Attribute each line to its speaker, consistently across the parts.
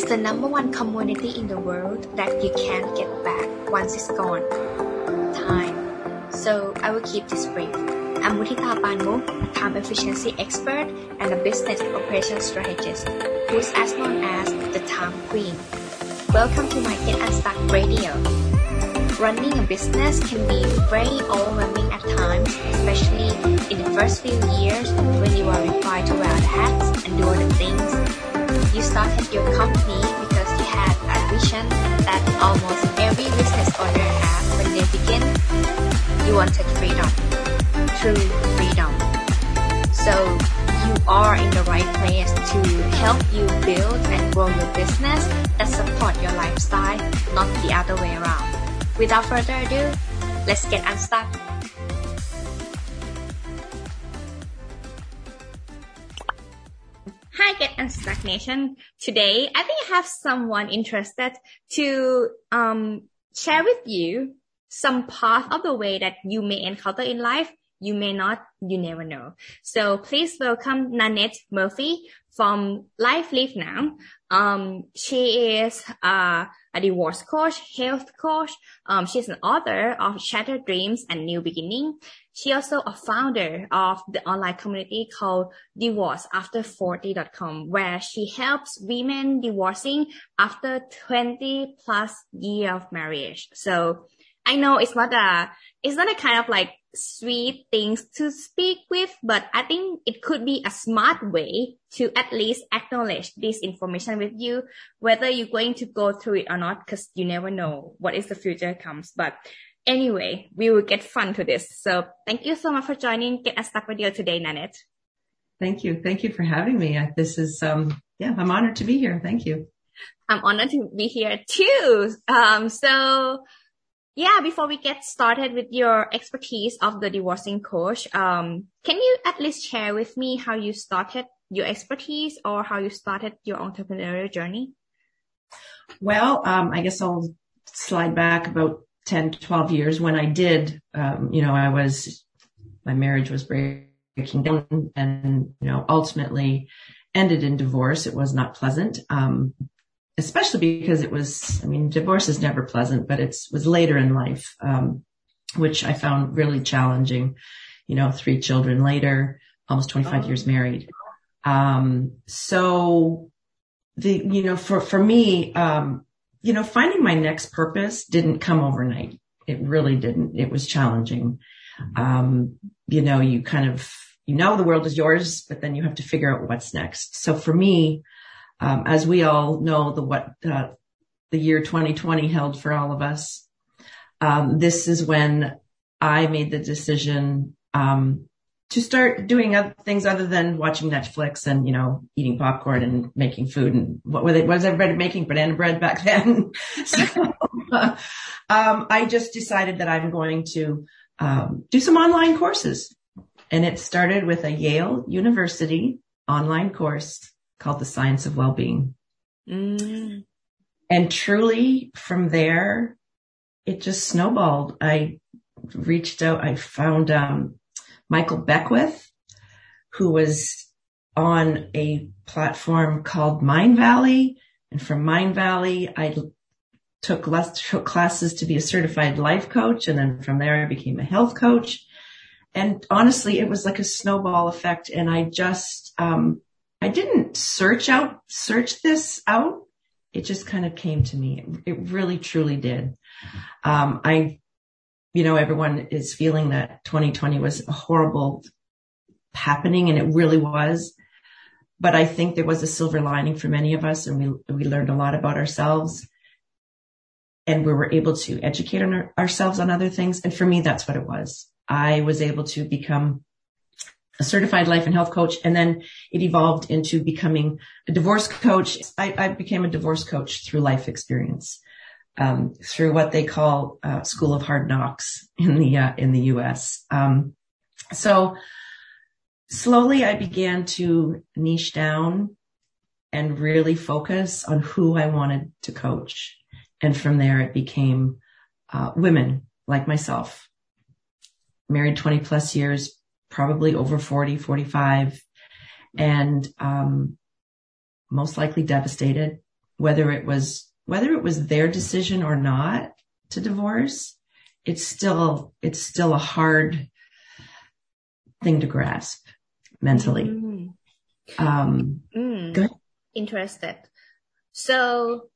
Speaker 1: is the number one commodity in the world that you can't get back once it's gone. Time. So I will keep this brief. I'm Mutita Panmuk, a time efficiency expert and a business operations strategist, who's as known as the time queen. Welcome to my Get Unstuck Radio. Running a business can be very overwhelming at times, especially in the first few years when you are required to wear the hats and do all the things. You started your company because you had a vision that almost every business owner has when they begin. You wanted freedom, true freedom. So you are in the right place to help you build and grow your business that support your lifestyle, not the other way around. Without further ado, let's get unstuck. Today, I think I have someone interested to um, share with you some part of the way that you may encounter in life. You may not, you never know. So please welcome Nanette Murphy from Life Live Now. Um, she is uh, a divorce coach, health coach. Um, she's an author of Shattered Dreams and New Beginning. She also a founder of the online community called Divorce divorceafter40.com, where she helps women divorcing after 20 plus year of marriage. So I know it's not a, it's not a kind of like sweet things to speak with, but I think it could be a smart way to at least acknowledge this information with you, whether you're going to go through it or not, because you never know what is the future comes. But anyway, we will get fun to this. So thank you so much for joining Get Unstuck Radio today, Nanette.
Speaker 2: Thank you. Thank you for having me. This is, um, yeah, I'm honored to be here. Thank you.
Speaker 1: I'm honored to be here too. Um, so yeah, before we get started with your expertise of the divorcing coach, um, can you at least share with me how you started your expertise or how you started your entrepreneurial journey?
Speaker 2: Well, um, I guess I'll slide back about 10 to 12 years when I did, um, you know, I was, my marriage was breaking down and, you know, ultimately ended in divorce. It was not pleasant. Um, especially because it was, I mean, divorce is never pleasant, but it was later in life, um, which I found really challenging. You know, three children later, almost 25 oh. years married. Um, so the, you know, for, for me, um, you know, finding my next purpose didn't come overnight. It really didn't. It was challenging. Um, you know, you kind of, you know, the world is yours, but then you have to figure out what's next. So for me, um, as we all know, the what uh, the year 2020 held for all of us. Um, this is when I made the decision um, to start doing other things other than watching Netflix and you know eating popcorn and making food and what were they? What was everybody making? Banana bread back then. so um, I just decided that I'm going to um, do some online courses, and it started with a Yale University online course called The Science of Wellbeing. Mm. And truly from there, it just snowballed. I reached out, I found, um, Michael Beckwith, who was on a platform called Mindvalley. And from Mindvalley, I took, classes to be a certified life coach. And then from there, I became a health coach. And honestly, it was like a snowball effect. And I just, um, I didn't search out, search this out. It just kind of came to me. It really truly did. Um, I, you know, everyone is feeling that 2020 was a horrible happening and it really was. But I think there was a silver lining for many of us and we, we learned a lot about ourselves and we were able to educate ourselves on other things. And for me, that's what it was. I was able to become a certified life and health coach. And then it evolved into becoming a divorce coach. I, I became a divorce coach through life experience, um, through what they call uh, School of Hard Knocks in the uh, in the U.S. Um, so slowly, I began to niche down and really focus on who I wanted to coach, and from there, it became uh, women like myself, married 20 plus years, probably over 40, 45 and, um, most likely devastated, whether it was, whether it was their decision or not to divorce, it's still, it's still a hard thing to grasp mentally. Mm. Um,
Speaker 1: mm. Interested. So,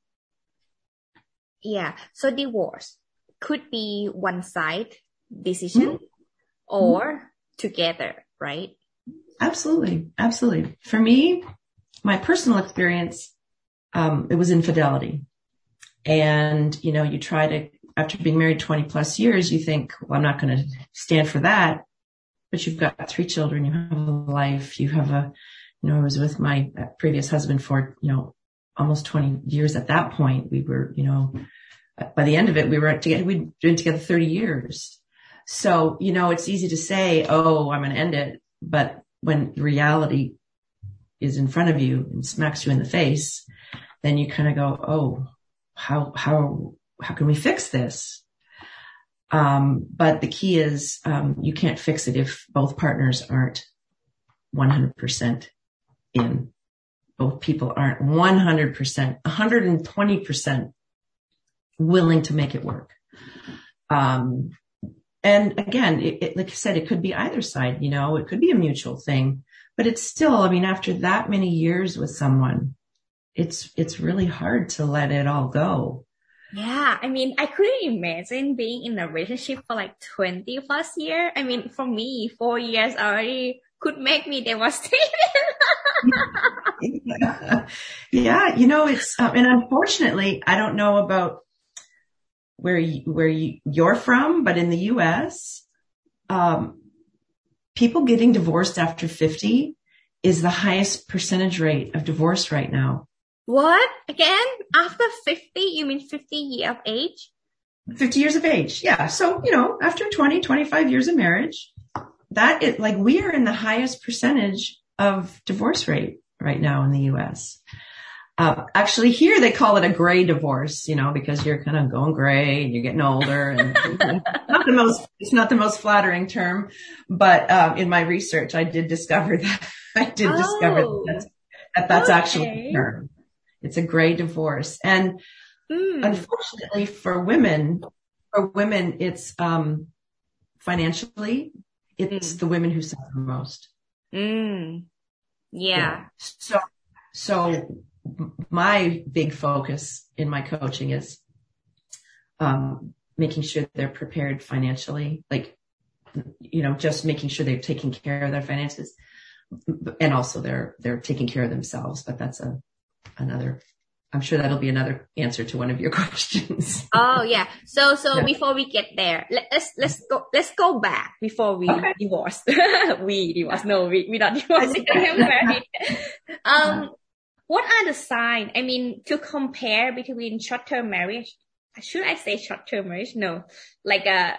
Speaker 1: yeah. So divorce could be one side decision mm. or mm. together, right?
Speaker 2: Absolutely. Absolutely. For me, my personal experience, um, it was infidelity. And, you know, you try to, after being married 20 plus years, you think, well, I'm not going to stand for that. But you've got three children, you have a life, you have a, you know, I was with my previous husband for, you know, almost 20 years at that point. We were, you know, by the end of it, we were together, we'd been together 30 years. So, you know, it's easy to say, oh, I'm going to end it. But when reality is in front of you and smacks you in the face, then you kind of go, oh, how, how, how can we fix this? Um, but the key is, um, you can't fix it if both partners aren't 100% in. Both people aren't 100%, 120% willing to make it work. Um, and again, it, it, like I said, it could be either side, you know, it could be a mutual thing, but it's still, I mean, after that many years with someone, it's, it's really hard to let it all go.
Speaker 1: Yeah, I mean, I couldn't imagine being in a relationship for like 20 plus years. I mean, for me, four years already could make me devastated.
Speaker 2: yeah. yeah, you know, it's, um, and unfortunately, I don't know about where you, where you, you're from, but in the U.S., um, people getting divorced after 50 is the highest percentage rate of divorce right now.
Speaker 1: What? Again? After 50? You mean 50 years of age?
Speaker 2: 50 years of age. Yeah. So, you know, after 20, 25 years of marriage, that is like we are in the highest percentage of divorce rate right now in the U.S. Uh, actually here they call it a gray divorce, you know, because you're kind of going gray and you're getting older and not the most, it's not the most flattering term, but, um, in my research, I did discover that, I did oh, discover that, that that's okay. actually the term. It's a gray divorce. And mm. unfortunately for women, for women, it's, um, financially, it's mm. the women who suffer most.
Speaker 1: Mm. Yeah. yeah.
Speaker 2: So, so my big focus in my coaching is um, making sure they're prepared financially, like, you know, just making sure they're taking care of their finances and also they're, they're taking care of themselves. But that's a, another, I'm sure that'll be another answer to one of your questions.
Speaker 1: oh yeah. So, so yeah. before we get there, let's, let's go, let's go back before we okay. divorce. we divorce. No, we, we not divorcing. married. Um, what are the signs? I mean, to compare between short-term marriage, should I say short-term marriage? No, like a, uh,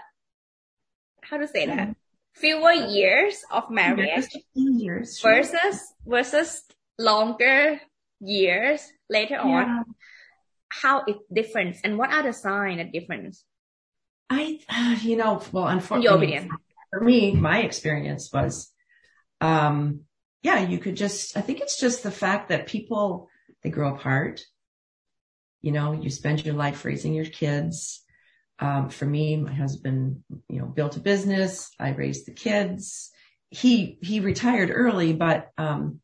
Speaker 1: how to say that? Fewer years of marriage
Speaker 2: years,
Speaker 1: versus, versus longer years later yeah. on. How it different and what are the signs of difference?
Speaker 2: I, uh, you know, well, unfortunately, for me, my experience was, um, yeah, you could just, I think it's just the fact that people, they grow apart. You know, you spend your life raising your kids. Um, for me, my husband, you know, built a business. I raised the kids. He, he retired early, but, um,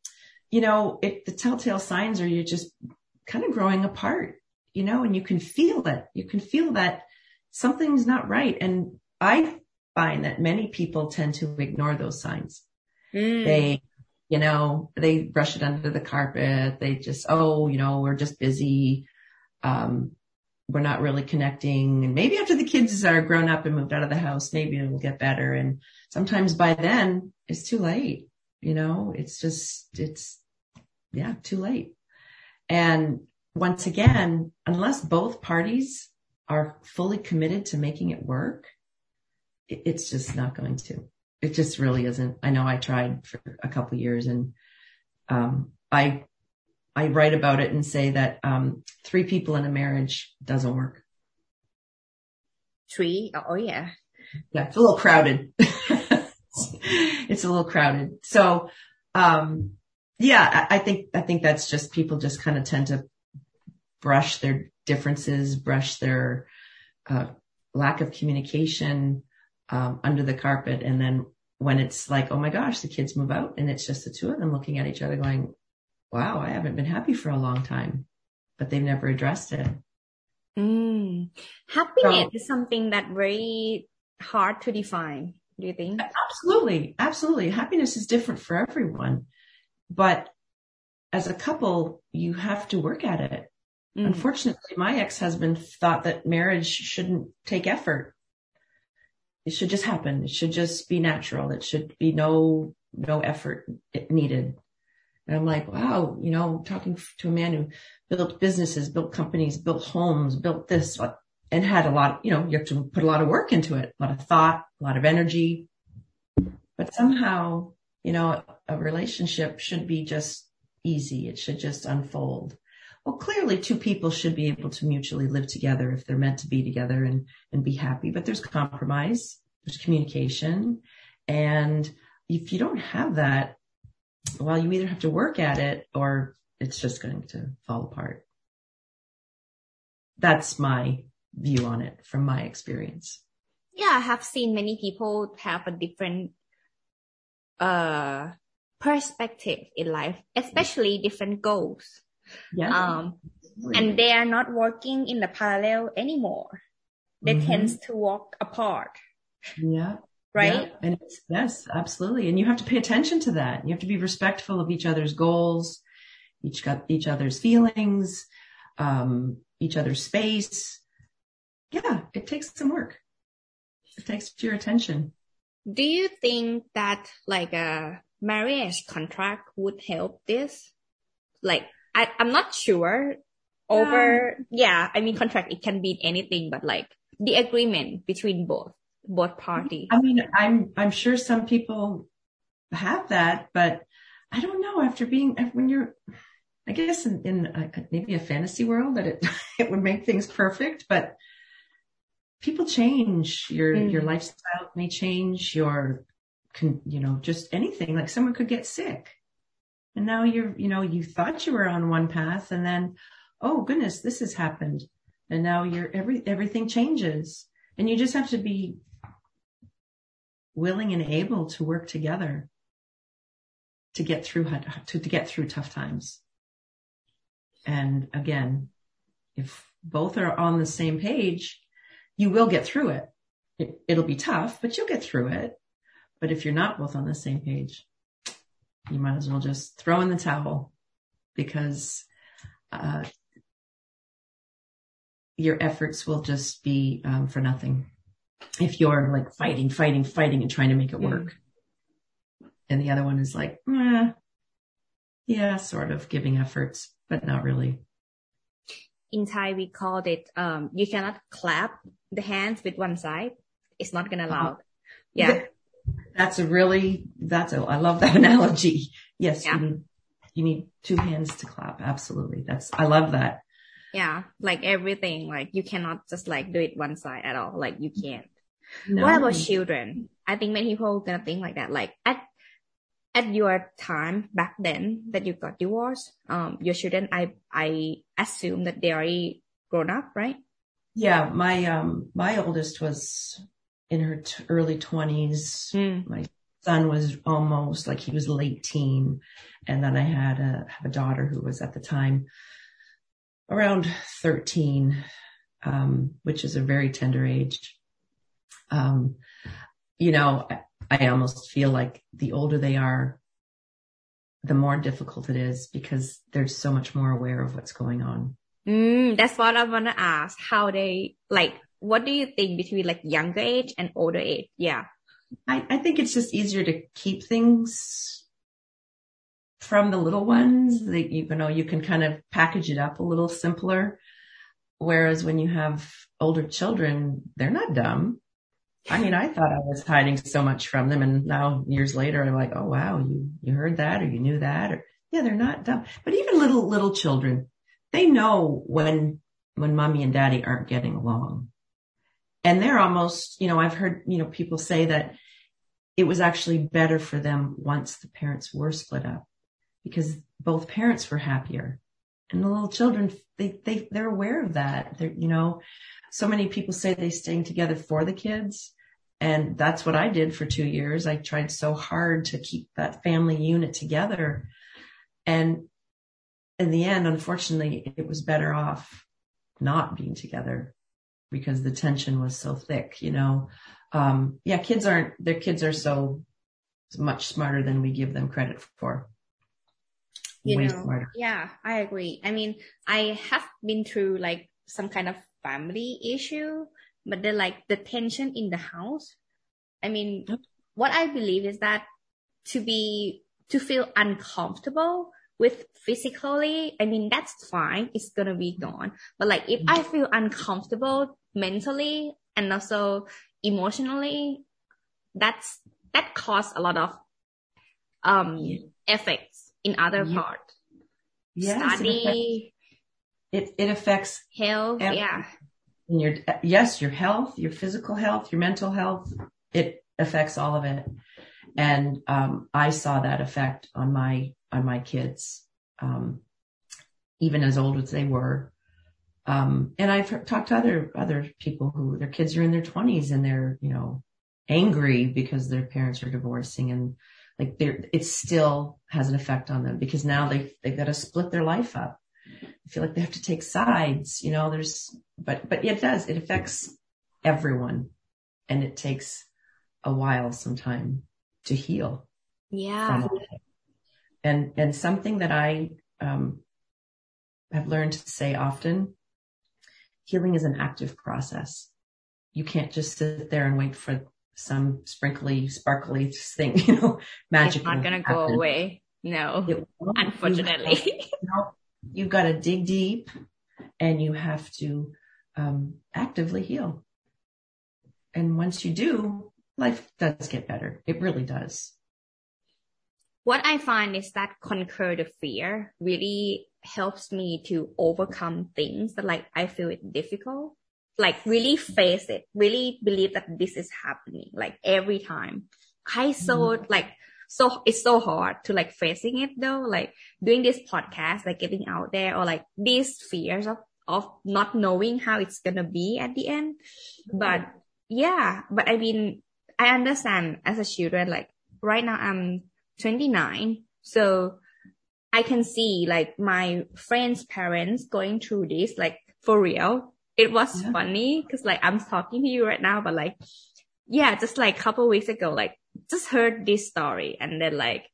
Speaker 2: you know, it, the telltale signs are you're just kind of growing apart, you know, and you can feel it. You can feel that something's not right. And I find that many people tend to ignore those signs. Mm. They you know, they brush it under the carpet. They just, oh, you know, we're just busy. Um, we're not really connecting. And maybe after the kids are grown up and moved out of the house, maybe it will get better. And sometimes by then it's too late. You know, it's just, it's, yeah, too late. And once again, unless both parties are fully committed to making it work, it's just not going to it just really isn't. I know I tried for a couple years and, um, I, I write about it and say that, um, three people in a marriage doesn't work.
Speaker 1: Three? Oh yeah.
Speaker 2: Yeah. It's a little crowded. it's a little crowded. So, um, yeah, I, think, I think that's just people just kind of tend to brush their differences, brush their uh, lack of communication um, under the carpet. And then when it's like, oh my gosh, the kids move out and it's just the two of them looking at each other going, wow, I haven't been happy for a long time, but they've never addressed it.
Speaker 1: Mm. Happiness so, is something that very hard to define. Do you think?
Speaker 2: Absolutely. Absolutely. Happiness is different for everyone, but as a couple, you have to work at it. Mm. Unfortunately, my ex-husband thought that marriage shouldn't take effort. It should just happen. It should just be natural. It should be no, no effort needed. And I'm like, wow, you know, talking to a man who built businesses, built companies, built homes, built this and had a lot, you know, you have to put a lot of work into it, a lot of thought, a lot of energy. But somehow, you know, a relationship should be just easy. It should just unfold. Well, clearly two people should be able to mutually live together if they're meant to be together and, and be happy, but there's compromise, there's communication. And if you don't have that, well, you either have to work at it or it's just going to fall apart. That's my view on it from my experience.
Speaker 1: Yeah, I have seen many people have a different uh perspective in life, especially different goals. Yeah. Um, and they are not working in the parallel anymore. They mm-hmm. tend to walk apart.
Speaker 2: Yeah.
Speaker 1: Right.
Speaker 2: Yeah. And yes, absolutely. And you have to pay attention to that. You have to be respectful of each other's goals, each got each other's feelings, um, each other's space. Yeah, it takes some work. It takes your attention.
Speaker 1: Do you think that like a marriage contract would help this? Like, I, I'm not sure over, yeah. yeah, I mean, contract, it can be anything, but like the agreement between both, both parties.
Speaker 2: I mean, I'm, I'm sure some people have that, but I don't know after being, uh, when you're, I guess in, in a, maybe a fantasy world that it, it would make things perfect, but people change. Your, mm. your lifestyle may change. Your can, you know, just anything. Like someone could get sick. And now you're, you know, you thought you were on one path and then, oh goodness, this has happened. And now you're every, everything changes and you just have to be willing and able to work together to get through, to, to get through tough times. And again, if both are on the same page, you will get through it. it. It'll be tough, but you'll get through it. But if you're not both on the same page, you might as well just throw in the towel because uh, your efforts will just be um, for nothing if you're like fighting, fighting, fighting, and trying to make it work. Mm. And the other one is like, eh, yeah, sort of giving efforts, but not really.
Speaker 1: In Thai, we called it, um, you cannot clap the hands with one side. It's not gonna allow. Uh-huh. Yeah.
Speaker 2: That's a really, that's a, I love that analogy. Yes, yeah. you need, you need two hands to clap. Absolutely. That's, I love that.
Speaker 1: Yeah. Like everything, like you cannot just like do it one side at all. Like you can't. No. What about children? I think many people gonna think like that. Like at, at your time back then that you got divorced, um, your children, I, I assume that they are grown up, right?
Speaker 2: Yeah. My, um, my oldest was in her t- early twenties. Mm. My son was almost like he was late teen. And then I had a, have a daughter who was at the time around 13, um, which is a very tender age. Um, you know, I, almost feel like the older they are, the more difficult it is because they're so much more aware of what's going on.
Speaker 1: Mm, that's what I want to ask. How they like what do you think between like younger age and older age? Yeah.
Speaker 2: I, I think it's just easier to keep things from the little ones that you, you know, you can kind of package it up a little simpler. Whereas when you have older children, they're not dumb. I mean, I thought I was hiding so much from them and now years later I'm like, oh wow, you, you heard that or you knew that or yeah, they're not dumb. But even little, little children, they know when, when mommy and daddy aren't getting along and they're almost, you know, I've heard, you know, people say that it was actually better for them once the parents were split up because both parents were happier And the little children, they, they, they're aware of that. They're, you know, so many people say they staying together for the kids. And that's what I did for two years. I tried so hard to keep that family unit together. And in the end, unfortunately, it was better off not being together because the tension was so thick, you know. Um, yeah, kids aren't, their kids are so much smarter than we give them credit for.
Speaker 1: You Way know, smarter. yeah, I agree. I mean, I have been through like some kind of family issue, but then like the tension in the house. I mean, what I believe is that to be, to feel uncomfortable with physically, I mean, that's fine. It's going to be gone. But like, if I feel uncomfortable mentally and also emotionally, that's, that causes a lot of, um, yeah. effects in other yeah. part. Yes, Study.
Speaker 2: It, it, it affects
Speaker 1: health. Every, yeah.
Speaker 2: Your, yes, your health, your physical health, your mental health. It affects all of it. And, um, I saw that effect on my, on my kids, um, even as old as they were. Um, and I've talked to other, other people who their kids are in their twenties and they're, you know, angry because their parents are divorcing and like they're, it still has an effect on them because now they, they've got to split their life up. I feel like they have to take sides, you know, there's, but, but it does, it affects everyone and it takes a while sometime to heal.
Speaker 1: Yeah.
Speaker 2: And, and something that I, um, have learned to say often healing is an active process. You can't just sit there and wait for some sprinkly, sparkly thing, you know, magic.
Speaker 1: It's not going to go away. No, unfortunately.
Speaker 2: You know, you've got to dig deep and you have to um, actively heal. And once you do, life does get better. It really does.
Speaker 1: What I find is that conquer the fear really helps me to overcome things that like I feel it difficult. Like really face it, really believe that this is happening like every time. I so mm. like so it's so hard to like facing it though, like doing this podcast, like getting out there or like these fears of of not knowing how it's gonna be at the end. But yeah, but I mean, I understand as a student, like right now I'm 29. So I can see like my friends' parents going through this, like for real. It was yeah. funny because like I'm talking to you right now, but like, yeah, just like a couple weeks ago, like just heard this story and then like,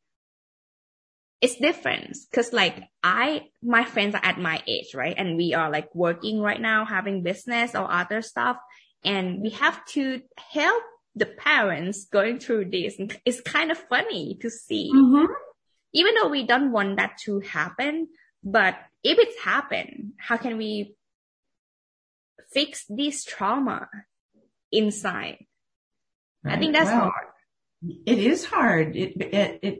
Speaker 1: it's different because like I, my friends are at my age, right? And we are like working right now, having business or other stuff. And we have to help the parents going through this. It's kind of funny to see. Mm-hmm even though we don't want that to happen, but if it's happened, how can we fix this trauma inside? Right. I think that's well, hard.
Speaker 2: It is hard. It, it, it,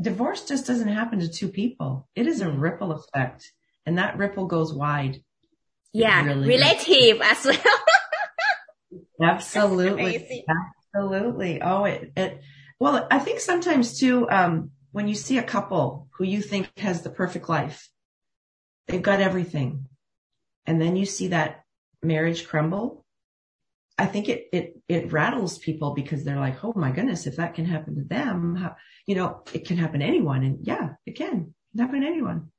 Speaker 2: divorce just doesn't happen to two people. It is a ripple effect and that ripple goes wide.
Speaker 1: Yeah. Really relative as well.
Speaker 2: Absolutely. Absolutely. Oh, it, it, well, I think sometimes too, um, when you see a couple who you think has the perfect life, they've got everything, and then you see that marriage crumble, I think it, it, it rattles people because they're like, oh my goodness, if that can happen to them, how, you know, it can happen to anyone. And yeah, it can. It can happen to anyone.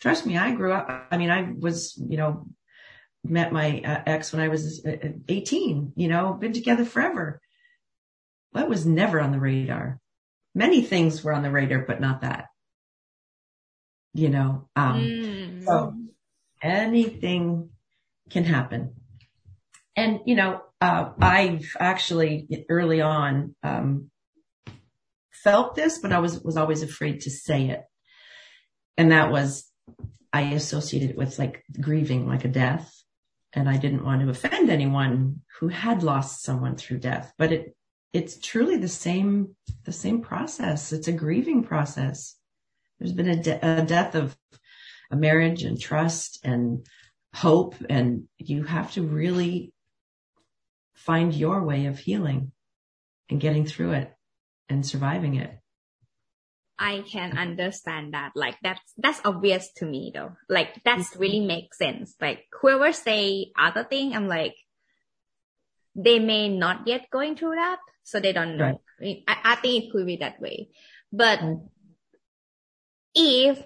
Speaker 2: Trust me, I grew up, I mean, I was, you know, met my uh, ex when I was uh, 18, you know, been together forever. That was never on the radar many things were on the radar, but not that. You know, um, mm. so anything can happen. And, you know, uh, I've actually early on, um, felt this, but I was, was always afraid to say it. And that was, I associated it with like grieving, like a death. And I didn't want to offend anyone who had lost someone through death, but it, it's truly the same, the same process. It's a grieving process. There's been a, de- a death of a marriage and trust and hope and you have to really find your way of healing and getting through it and surviving it.
Speaker 1: I can understand that. Like that's that's obvious to me though. Like that's mm-hmm. really makes sense. Like whoever say other thing, I'm like, they may not yet going through that, so they don't know. Right. I, I, think it could be that way. But mm-hmm. if,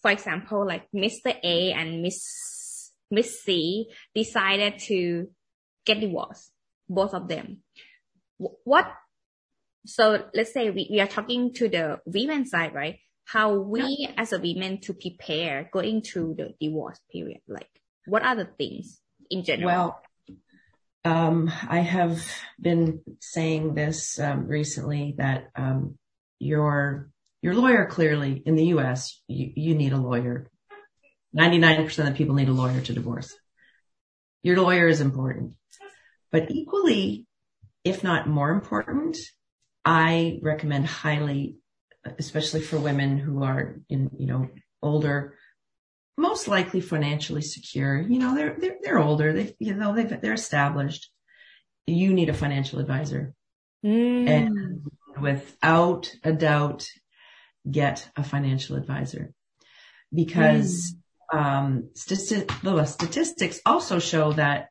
Speaker 1: for example, like Mr. A and Miss Miss C decided to get divorced, both of them, what so let's say we, we are talking to the women side, right? How we as a women to prepare going through the divorce period, like what are the things in general?
Speaker 2: Well, um, I have been saying this um, recently that um, your your lawyer clearly in the U.S. You, you need a lawyer. Ninety nine percent of people need a lawyer to divorce. Your lawyer is important, but equally, if not more important, I recommend highly, especially for women who are in, you know, older, most likely financially secure. You know, they're, they're, they're older. They, you know, they they're established. You need a financial advisor. Mm. And without a doubt, get a financial advisor because, mm. um, stati- statistics also show that,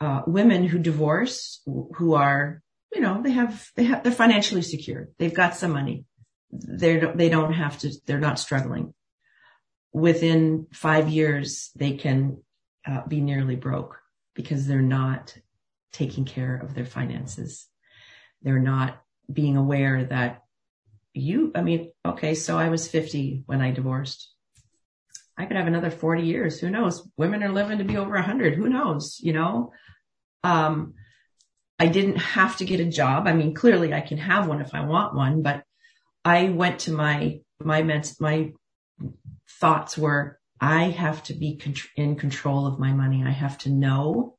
Speaker 2: uh, women who divorce, who are you know, they have, they have, they're financially secure. They've got some money. They're, they don't have to, they're not struggling. Within five years, they can uh, be nearly broke because they're not taking care of their finances. They're not being aware that you, I mean, okay, so I was 50 when I divorced. I could have another 40 years. Who knows? Women are living to be over 100. Who knows? You know? Um, I didn't have to get a job. I mean, clearly I can have one if I want one, but I went to my, my, my thoughts were, I have to be in control of my money. I have to know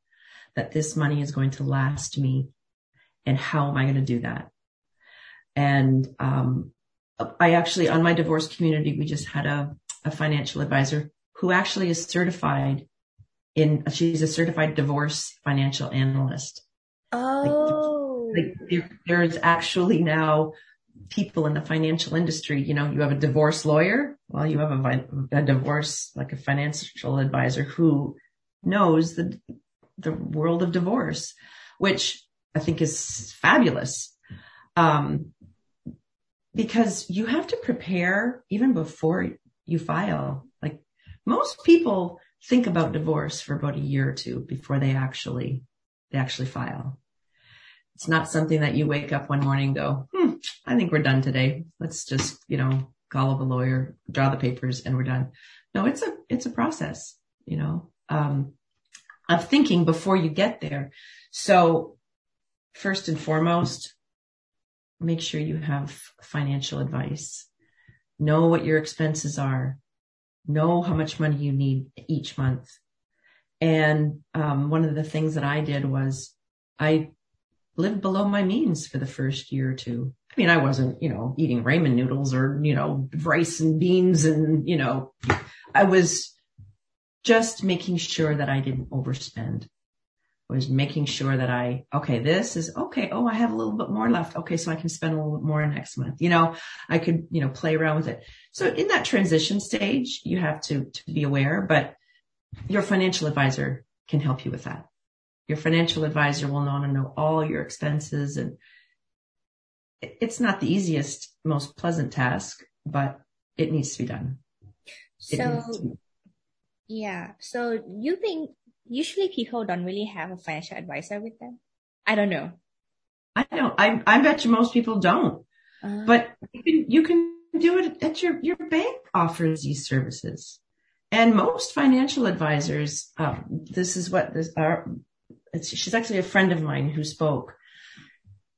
Speaker 2: that this money is going to last me. And how am I going to do that? And, um, I actually, on my divorce community, we just had a, a financial advisor who actually is certified in, she's a certified divorce financial analyst.
Speaker 1: Oh.
Speaker 2: Like, like there, there's actually now people in the financial industry, you know, you have a divorce lawyer. Well, you have a, a divorce, like a financial advisor who knows the, the world of divorce, which I think is fabulous. Um, because you have to prepare even before you file. Like most people think about divorce for about a year or two before they actually, they actually file. It's not something that you wake up one morning and go, hmm, I think we're done today. Let's just, you know, call up a lawyer, draw the papers and we're done. No, it's a, it's a process, you know, um, of thinking before you get there. So first and foremost, make sure you have financial advice. Know what your expenses are. Know how much money you need each month. And um, one of the things that I did was I lived below my means for the first year or two. I mean, I wasn't, you know, eating ramen noodles or, you know, rice and beans and, you know, I was just making sure that I didn't overspend. Was making sure that I, okay, this is okay. Oh, I have a little bit more left. Okay. So I can spend a little bit more next month. You know, I could, you know, play around with it. So in that transition stage, you have to, to be aware, but your financial advisor can help you with that your financial advisor will want to know all your expenses and it's not the easiest, most pleasant task, but it needs to be done.
Speaker 1: So, yeah. So you think usually people don't really have a financial advisor with them? I don't know.
Speaker 2: I don't. I I bet you most people don't. Uh, but you can, you can do it at your your bank offers these services, and most financial advisors. Um, this is what this our she's actually a friend of mine who spoke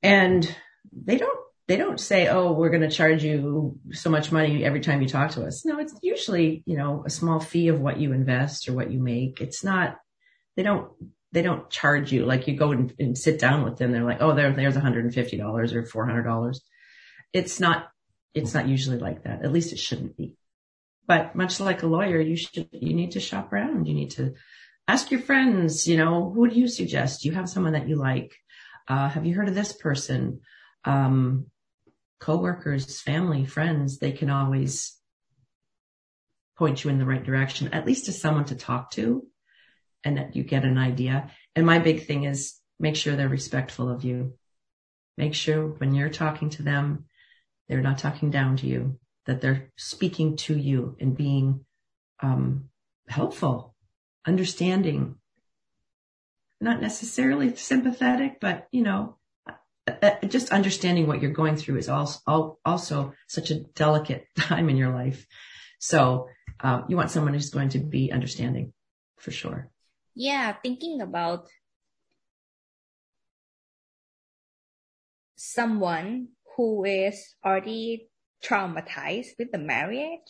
Speaker 2: and they don't they don't say, oh, we're going to charge you so much money every time you talk to us. No, it's usually, you know, a small fee of what you invest or what you make. It's not, they don't, they don't charge you like you go and, and sit down with them. They're like, oh, there, there's $150 or $400. It's not, it's not usually like that. At least it shouldn't be. But much like a lawyer, you should, you need to shop around. You need to ask your friends, you know, who do you suggest? Do you have someone that you like? Uh, have you heard of this person? Um, coworkers, family, friends, they can always point you in the right direction, at least to someone to talk to and that you get an idea. And my big thing is make sure they're respectful of you. Make sure when you're talking to them, they're not talking down to you, that they're speaking to you and being um, helpful, understanding, not necessarily sympathetic, but you know, uh, uh, just understanding what you're going through is also, also such a delicate time in your life. So um, you want someone who's going to be understanding for sure.
Speaker 1: Yeah, thinking about someone who is already traumatized with the marriage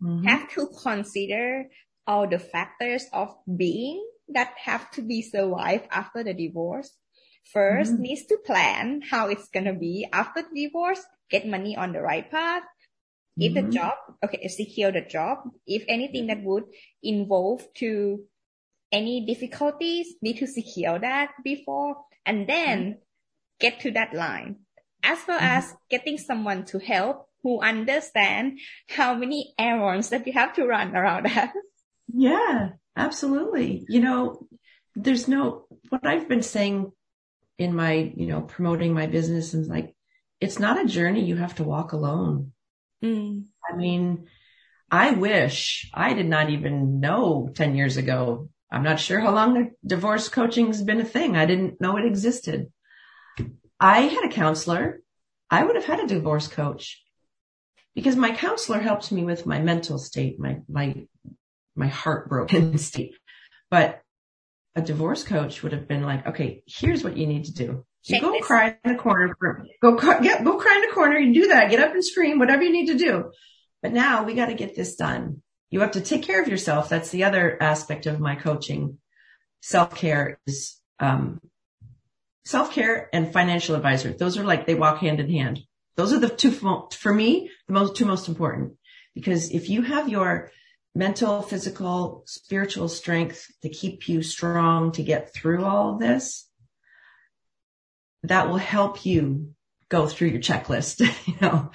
Speaker 1: mm-hmm. have to consider all the factors of being that have to be survived after the divorce. 1st mm-hmm. needs to plan how it's gonna be after the divorce, get money on the right path. If mm-hmm. the job, okay, secure the job. If anything that would involve to any difficulties, need to secure that before and then mm-hmm. get to that line. As well mm-hmm. as getting someone to help who understand how many errands that you have to run around that.
Speaker 2: Yeah, absolutely. You know, there's no, what I've been saying in my, you know, promoting my business and like, it's not a journey you have to walk alone. Mm. I mean, I wish I did not even know 10 years ago. I'm not sure how long the divorce coaching has been a thing. I didn't know it existed. I had a counselor. I would have had a divorce coach because my counselor helped me with my mental state, my, my, my heartbroken state. But a divorce coach would have been like, okay, here's what you need to do. You go this. cry in the corner. Go, get, go cry in the corner. You do that. Get up and scream, whatever you need to do. But now we got to get this done. You have to take care of yourself. That's the other aspect of my coaching. Self care is, um, self care and financial advisor. Those are like, they walk hand in hand. Those are the two, for me, the most, two most important because if you have your mental, physical, spiritual strength to keep you strong to get through all of this, that will help you go through your checklist, you know,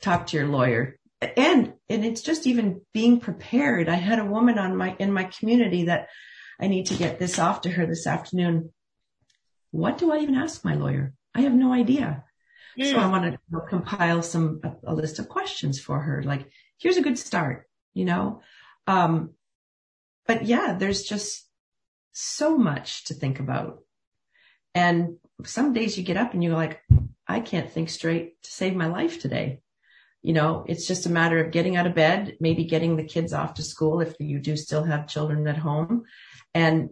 Speaker 2: talk to your lawyer. And, and it's just even being prepared. I had a woman on my, in my community that I need to get this off to her this afternoon. What do I even ask my lawyer? I have no idea. Mm. So I want to compile some, a, a list of questions for her. Like, here's a good start, you know? Um, but yeah, there's just so much to think about. And some days you get up and you're like, I can't think straight to save my life today. You know, it's just a matter of getting out of bed, maybe getting the kids off to school if you do still have children at home. And,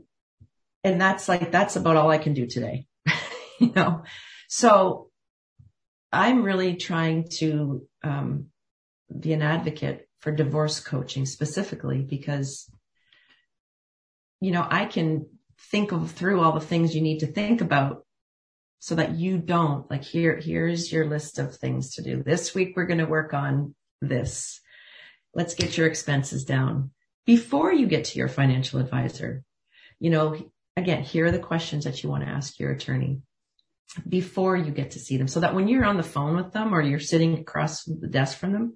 Speaker 2: and that's like, that's about all I can do today. you know, so I'm really trying to, um, be an advocate for divorce coaching specifically because, you know, I can think of through all the things you need to think about so that you don't like here, here's your list of things to do. This week we're going to work on this. Let's get your expenses down before you get to your financial advisor. You know, again, here are the questions that you want to ask your attorney before you get to see them so that when you're on the phone with them or you're sitting across the desk from them,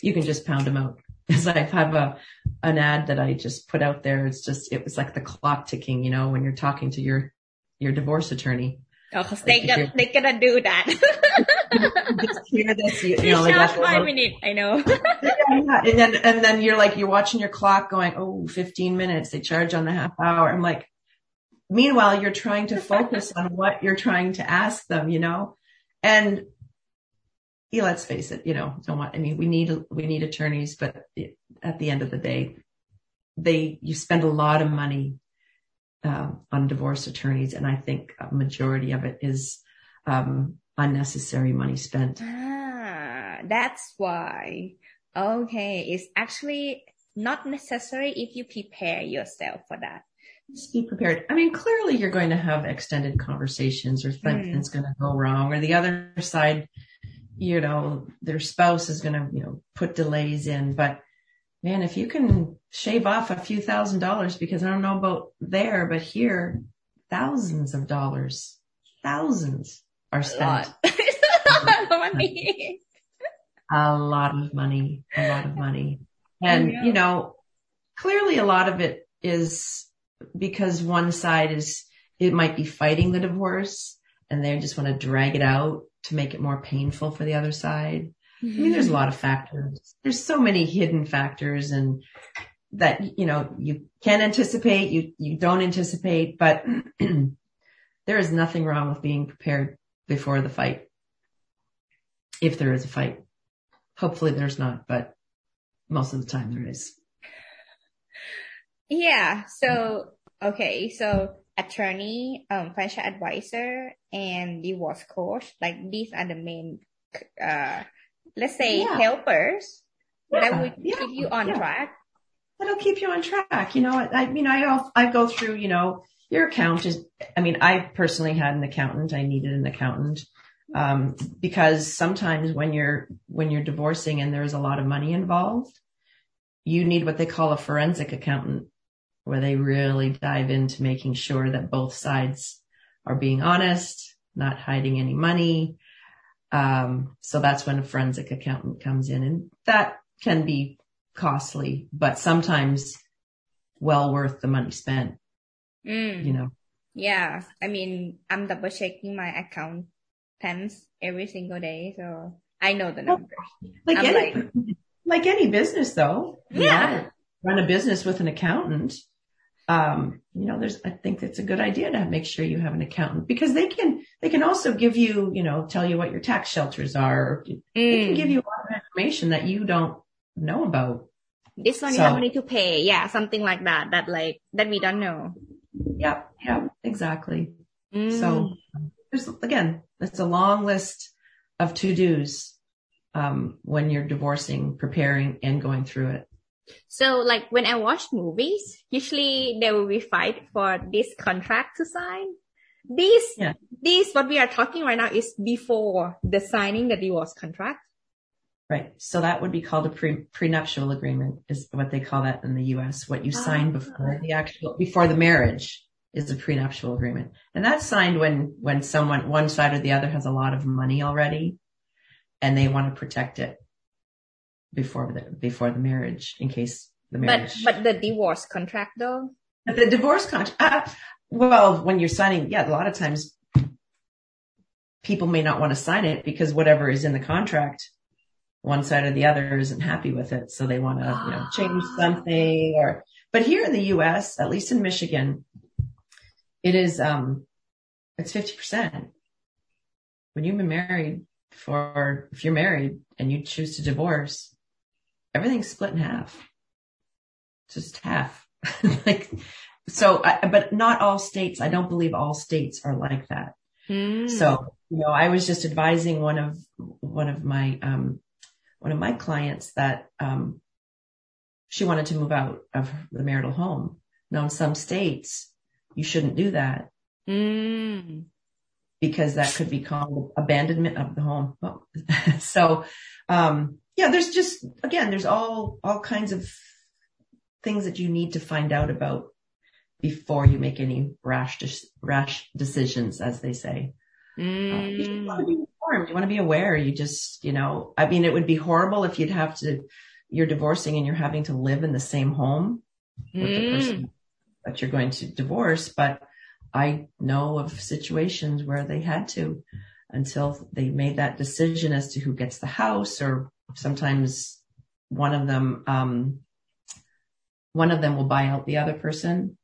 Speaker 2: you can just pound them out. Because I have a an ad that I just put out there. It's just it was like the clock ticking, you know, when you're talking to your your divorce attorney.
Speaker 1: Oh, cause they got, they gonna do that.
Speaker 2: just hear this, you,
Speaker 1: you know, like five minutes. I know.
Speaker 2: yeah, and then and then you're like you're watching your clock, going, oh, 15 minutes. They charge on the half hour. I'm like, meanwhile, you're trying to focus on what you're trying to ask them, you know, and yeah, let's face it, you know, don't want, I mean, we need, we need attorneys, but at the end of the day, they, you spend a lot of money, uh, on divorce attorneys. And I think a majority of it is, um, unnecessary money spent.
Speaker 1: Ah, that's why. Okay. It's actually not necessary if you prepare yourself for that.
Speaker 2: Just be prepared. I mean, clearly you're going to have extended conversations or something's mm. going to go wrong or the other side you know, their spouse is going to, you know, put delays in. But man, if you can shave off a few thousand dollars, because I don't know about there, but here, thousands of dollars, thousands are spent.
Speaker 1: money.
Speaker 2: a lot of money, a lot of money. And, you know, clearly a lot of it is because one side is, it might be fighting the divorce and they just want to drag it out to make it more painful for the other side. Mm-hmm. I mean, there's a lot of factors. There's so many hidden factors and that, you know, you can anticipate, you, you don't anticipate, but there is nothing wrong with being prepared before the fight. If there is a fight. Hopefully there's not, but most of the time there is.
Speaker 1: Yeah. So, okay. So attorney, um, financial advisor and divorce coach, like these are the main, uh, let's say yeah. helpers yeah. that would yeah. keep you on track.
Speaker 2: That'll keep you on track. You know, I, I mean, I, I go through, you know, your account is, I mean, I personally had an accountant. I needed an accountant. Um, because sometimes when you're, when you're divorcing and there's a lot of money involved, you need what they call a forensic accountant where they really dive into making sure that both sides are being honest, not hiding any money. Um, so that's when a forensic accountant comes in and that can be costly, but sometimes well worth the money spent. Mm. You know?
Speaker 1: Yeah. I mean, I'm double checking my account pens every single day. So I know the numbers.
Speaker 2: Like any, like, like any business though. Yeah. run a business with an accountant. Um, you know, there's, I think it's a good idea to make sure you have an accountant because they can, they can also give you, you know, tell you what your tax shelters are. Mm. They can give mm. you a lot of information that you don't know about.
Speaker 1: This one so, you have money to pay. Yeah. Something like that, that like, that we don't know.
Speaker 2: Yeah. Yeah. Exactly. Mm. So there's, again, it's a long list of to dos, um, when you're divorcing, preparing and going through it.
Speaker 1: So like when I watch movies, usually there will be fight for this contract to sign. This, yeah. this, what we are talking right now is before the signing the divorce contract.
Speaker 2: Right. So that would be called a pre, prenuptial agreement is what they call that in the U.S. What you sign ah. before the actual, before the marriage is a prenuptial agreement. And that's signed when, when someone, one side or the other has a lot of money already and they want to protect it before the, before the marriage in case the marriage.
Speaker 1: But, but the divorce contract though?
Speaker 2: But the divorce contract, uh, well, when you're signing, yeah, a lot of times people may not want to sign it because whatever is in the contract, one side or the other isn't happy with it. So they want to, you know, change ah. something or, but here in the U.S., at least in Michigan, it is, um, it's 50%. When you've been married for, if you're married and you choose to divorce, everything's split in half. Just half. like, so, I, but not all states, I don't believe all states are like that. Mm. So, you know, I was just advising one of, one of my, um, one of my clients that, um, she wanted to move out of the marital home. Now in some states, you shouldn't do that. Mm. Because that could be called abandonment of the home. so, um, yeah, there's just, again, there's all, all kinds of things that you need to find out about before you make any rash, rash decisions, as they say. Mm. Uh, you want to be informed. You want to be aware. You just, you know, I mean, it would be horrible if you'd have to, you're divorcing and you're having to live in the same home with mm. the person that you're going to divorce. But I know of situations where they had to until they made that decision as to who gets the house or sometimes one of them, um, one of them will buy out the other person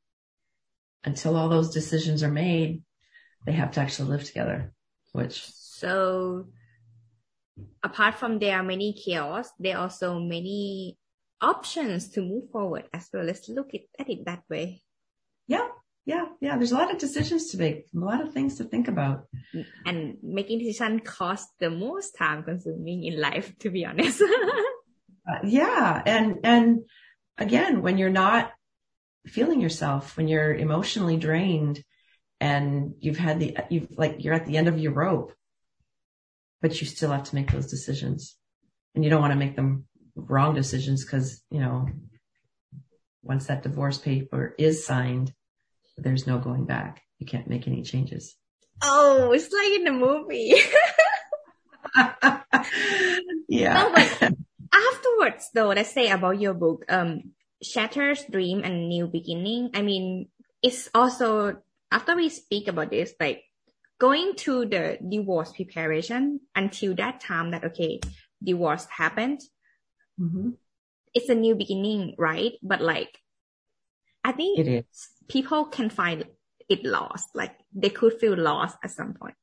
Speaker 2: until all those decisions are made. They have to actually live together, which.
Speaker 1: So apart from there are many chaos, there are also many options to move forward as well. Let's look at it that way.
Speaker 2: Yeah. Yeah. Yeah. There's a lot of decisions to make, a lot of things to think about.
Speaker 1: And making decisions costs the most time consuming in life, to be honest.
Speaker 2: uh, yeah. And, and again, when you're not feeling yourself, when you're emotionally drained and you've had the, you've like, you're at the end of your rope, but you still have to make those decisions and you don't want to make them wrong decisions because, you know, once that divorce paper is signed, there's no going back. You can't make any changes.
Speaker 1: Oh, it's like in the movie.
Speaker 2: yeah.
Speaker 1: No, afterwards though, let's say about your book, um, Shatter's Dream and New Beginning. I mean, it's also, after we speak about this, like going to the divorce preparation until that time that, okay, divorce happened.
Speaker 2: Mm-hmm.
Speaker 1: It's a new beginning, right? But like, I think
Speaker 2: It is.
Speaker 1: People can find it lost. Like they could feel lost at some point.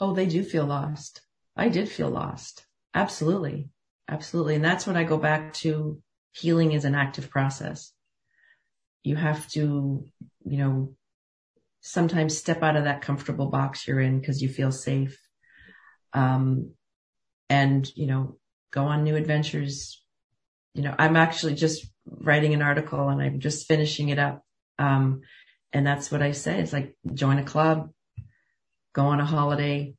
Speaker 2: Oh, they do feel lost. I did feel lost. Absolutely. Absolutely. And that's when I go back to healing is an active process. You have to, you know, sometimes step out of that comfortable box you're in because you feel safe. Um, and, you know, go on new adventures. You know, I'm actually just writing an article and I'm just finishing it up. Um, and that's what I say. It's like join a club, go on a holiday,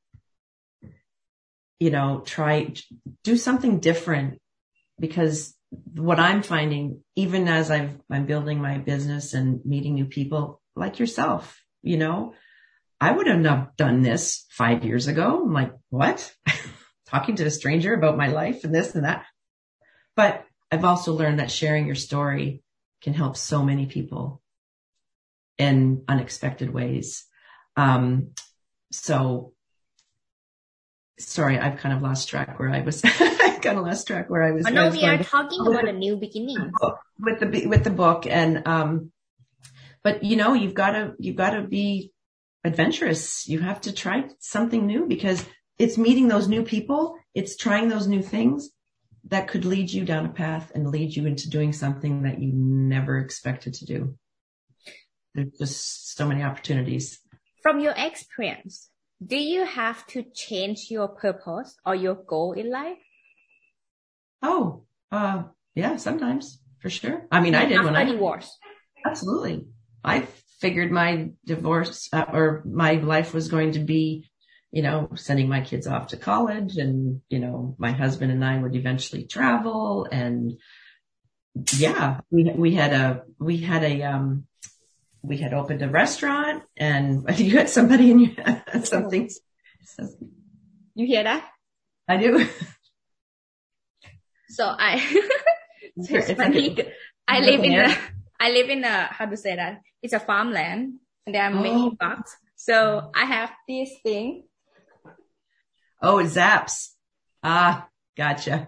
Speaker 2: you know, try, do something different because what I'm finding, even as I've, I'm building my business and meeting new people like yourself, you know, I would have not done this five years ago. I'm like, what? Talking to a stranger about my life and this and that. But I've also learned that sharing your story can help so many people in unexpected ways. Um, so sorry, I've kind of lost track where I was. I kind of lost track where I was.
Speaker 1: Oh, no,
Speaker 2: I was
Speaker 1: we are talking about a new beginning.
Speaker 2: with the with the book and um but you know you've got to you've got to be adventurous you have to try something new because it's meeting those new people it's trying those new things that could lead you down a path and lead you into doing something that you never expected to do there's just so many opportunities
Speaker 1: From your experience, do you have to change your purpose or your goal in life?
Speaker 2: oh uh yeah sometimes for sure i mean i did when i
Speaker 1: divorce.
Speaker 2: Absolutely. I figured my divorce uh, or my life was going to be, you know, sending my kids off to college and, you know, my husband and I would eventually travel and yeah, we, we had a, we had a, um, we had opened a restaurant and you had somebody in your, something.
Speaker 1: You hear that?
Speaker 2: I do.
Speaker 1: So I, it's funny.
Speaker 2: okay.
Speaker 1: I live in a, I live in a, how to say that? It's a farmland and there are
Speaker 2: Oh.
Speaker 1: many bugs. So I have this thing.
Speaker 2: Oh, it zaps. Ah, gotcha.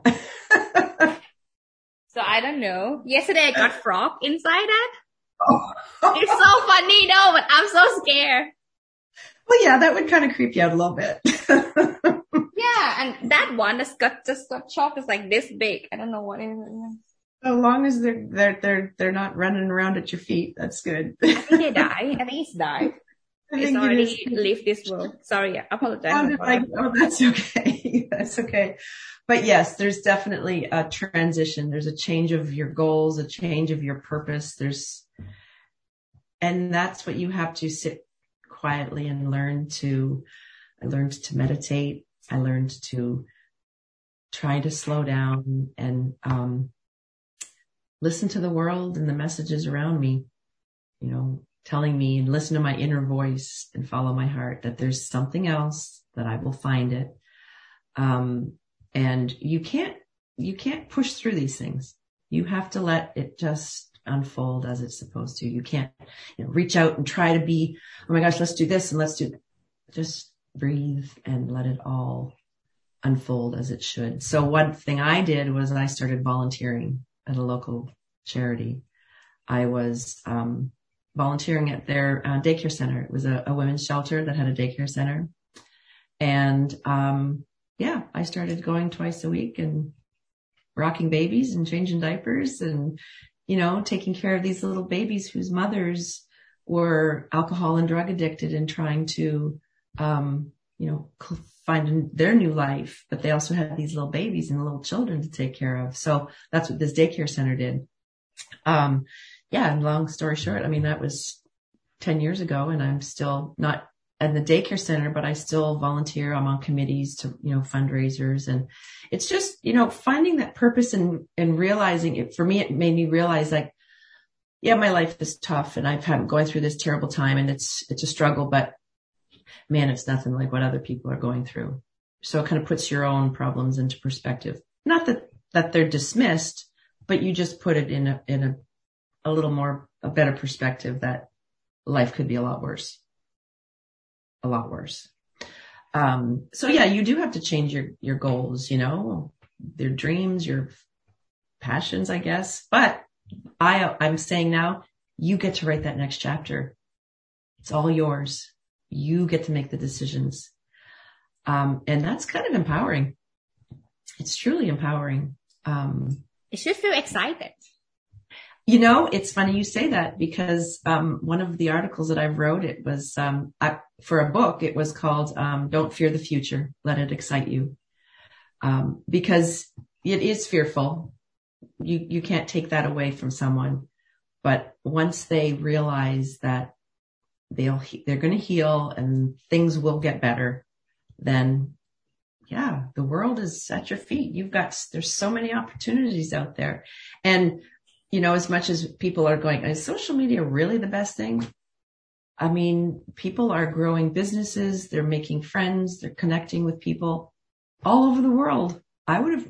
Speaker 1: So I don't know. Yesterday I got frog inside that.
Speaker 2: oh.
Speaker 1: It's so funny no, but I'm so scared.
Speaker 2: Well, yeah, that would kind of creep you out a little bit.
Speaker 1: Yeah, and that one that's got just chalk is like this big. I don't know what it is.
Speaker 2: As long as they're they're they're they're not running around at your feet, that's good.
Speaker 1: I think they die. I think it's died.
Speaker 2: I it
Speaker 1: already
Speaker 2: is-
Speaker 1: leave this world. Sorry, I apologize.
Speaker 2: Oh, sounded like, oh, that's okay. that's okay. But yes, there's definitely a transition. There's a change of your goals, a change of your purpose. There's, and that's what you have to sit quietly and learn to, I learned to meditate. I learned to try to slow down and, um, listen to the world and the messages around me, you know, telling me and listen to my inner voice and follow my heart that there's something else that I will find it. Um, and you can't, you can't push through these things. You have to let it just unfold as it's supposed to. You can't you know, reach out and try to be, oh my gosh, let's do this and let's do, just breathe and let it all unfold as it should. So one thing I did was I started volunteering at a local charity. I was, um, volunteering at their uh, daycare center. It was a, a women's shelter that had a daycare center. And, um, yeah, I started going twice a week and rocking babies and changing diapers and, you know, taking care of these little babies whose mothers were alcohol and drug addicted and trying to, um, you know, find their new life, but they also had these little babies and little children to take care of. So that's what this daycare center did. Um, yeah, and long story short, I mean, that was 10 years ago and I'm still not at the daycare center, but I still volunteer. I'm on committees to, you know, fundraisers and it's just, you know, finding that purpose and, and realizing it for me, it made me realize like, yeah, my life is tough and I've had going through this terrible time and it's, it's a struggle, but man, it's nothing like what other people are going through. So it kind of puts your own problems into perspective. Not that, that they're dismissed, but you just put it in a, in a, a little more, a better perspective that life could be a lot worse. A lot worse. Um, so yeah, you do have to change your, your goals, you know, your dreams, your passions, I guess. But I, I'm saying now, you get to write that next chapter. It's all yours. You get to make the decisions. Um, and that's kind of empowering. It's truly empowering. Um,
Speaker 1: it should feel excited.
Speaker 2: You know, it's funny you say that because um, one of the articles that I wrote, it was um, I, for a book. It was called um, "Don't Fear the Future, Let It Excite You," um, because it is fearful. You you can't take that away from someone, but once they realize that they'll they're going to heal and things will get better, then yeah, the world is at your feet. You've got, there's so many opportunities out there. And, you know, as much as people are going, is social media really the best thing? I mean, people are growing businesses. They're making friends. They're connecting with people all over the world. I would have,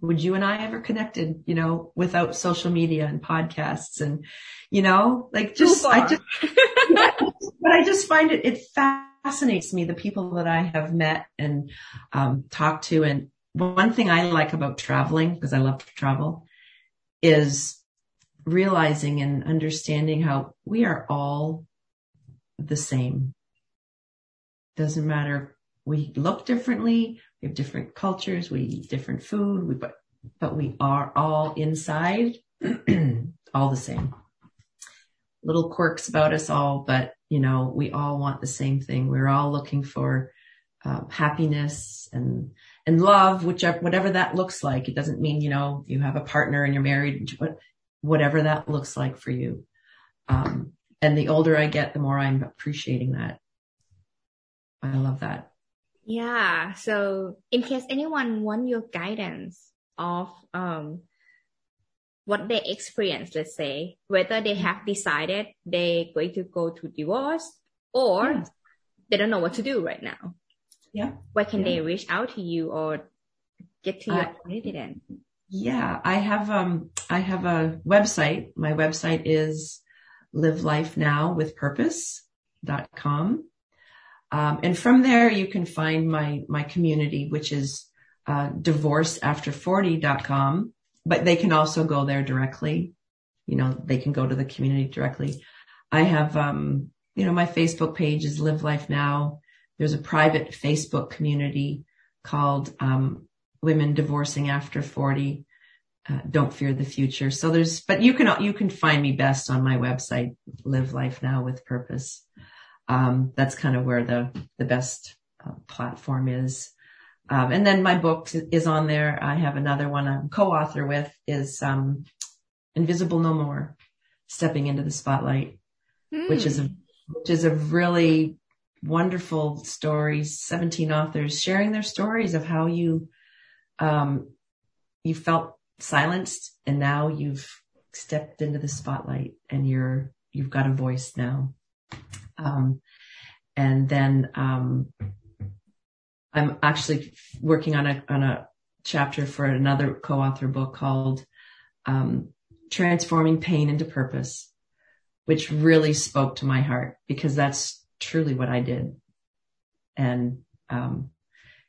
Speaker 2: would you and I ever connected, you know, without social media and podcasts and, you know, like just, I just, but I just find it, it fascinates me, the people that I have met and um, talked to. And one thing I like about traveling, because I love to travel, is realizing and understanding how we are all the same. Doesn't matter. We look differently. We have different cultures. We eat different food. We, but, but we are all inside all the same. Little quirks about us all, but you know, we all want the same thing. We're all looking for uh, happiness and and love, whichever whatever that looks like. It doesn't mean you know you have a partner and you're married, but whatever that looks like for you. Um, and the older I get, the more I'm appreciating that. I love that.
Speaker 1: Yeah. So in case anyone want your guidance of um, what they experience, let's say, whether they have decided they're going to go to divorce or yes. they don't know what to do right now.
Speaker 2: Yeah.
Speaker 1: Where can
Speaker 2: yeah.
Speaker 1: they reach out to you or get to your uh, community then?
Speaker 2: Yeah, I have, um, I have a website. My website is live life now with livelifenowwithpurpose.com. Um, and from there you can find my, my community, which is, uh, divorceafter40.com but they can also go there directly. You know, they can go to the community directly. I have, um, you know, my Facebook page is Live Life Now. There's a private Facebook community called, um, Women Divorcing After 40. Uh, don't fear the future. So there's, but you can, you can find me best on my website, Live Life Now with Purpose. Um, that's kind of where the, the best uh, platform is. Um, and then my book is on there. I have another one I'm co-author with is, um, Invisible No More, Stepping into the Spotlight, mm. which is a, which is a really wonderful stories, 17 authors sharing their stories of how you, um, you felt silenced and now you've stepped into the spotlight and you're, you've got a voice now. Um, and then, um, I'm actually working on a on a chapter for another co-author book called um, "Transforming Pain into Purpose," which really spoke to my heart because that's truly what I did. And um,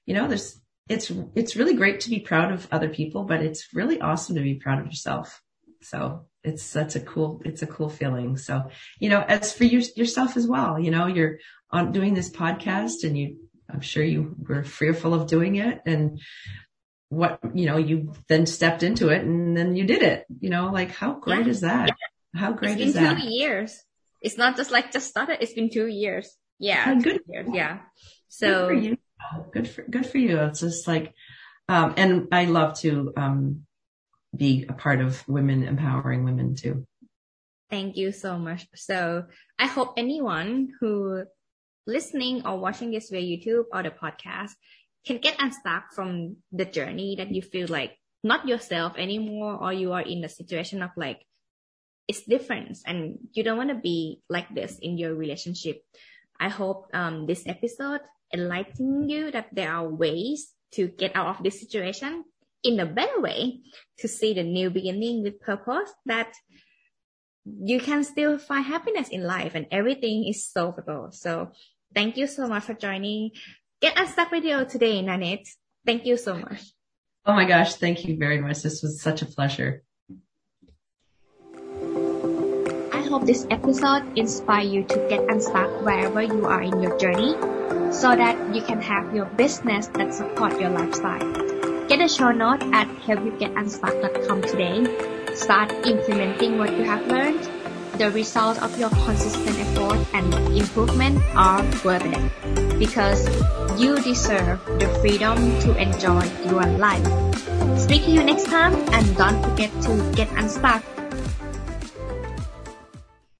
Speaker 2: you know, there's it's it's really great to be proud of other people, but it's really awesome to be proud of yourself. So it's such a cool it's a cool feeling. So you know, as for you yourself as well, you know, you're on doing this podcast and you I'm sure you were fearful of doing it and what, you know, you then stepped into it and then you did it, you know, like how great yeah. is that? How great
Speaker 1: is
Speaker 2: that?
Speaker 1: years. It's not just like just started. It's been two years. Yeah.
Speaker 2: Oh, good.
Speaker 1: Years. Yeah. So
Speaker 2: good for you. Good for, good for you. It's just like, um, and I love to, um, be a part of women empowering women too.
Speaker 1: Thank you so much. So I hope anyone who listening or watching this via YouTube or the podcast can get unstuck from the journey that you feel like not yourself anymore or you are in a situation of like it's different and you don't want to be like this in your relationship. I hope um, this episode enlightening you that there are ways to get out of this situation in a better way, to see the new beginning with purpose that you can still find happiness in life and everything is solvable. So thank you so much for joining Get Unstuck Radio today, Nanette. Thank you so much.
Speaker 2: Oh my gosh, thank you very much. This was such a pleasure.
Speaker 1: Hope this episode inspire you to get unstuck wherever you are in your journey so that you can have your business that support your lifestyle. Get a show note at helpyougetunstuck.com today. Start implementing what you have learned. The results of your consistent effort and improvement are worth it because you deserve the freedom to enjoy your life. Speak to you next time and don't forget to get unstuck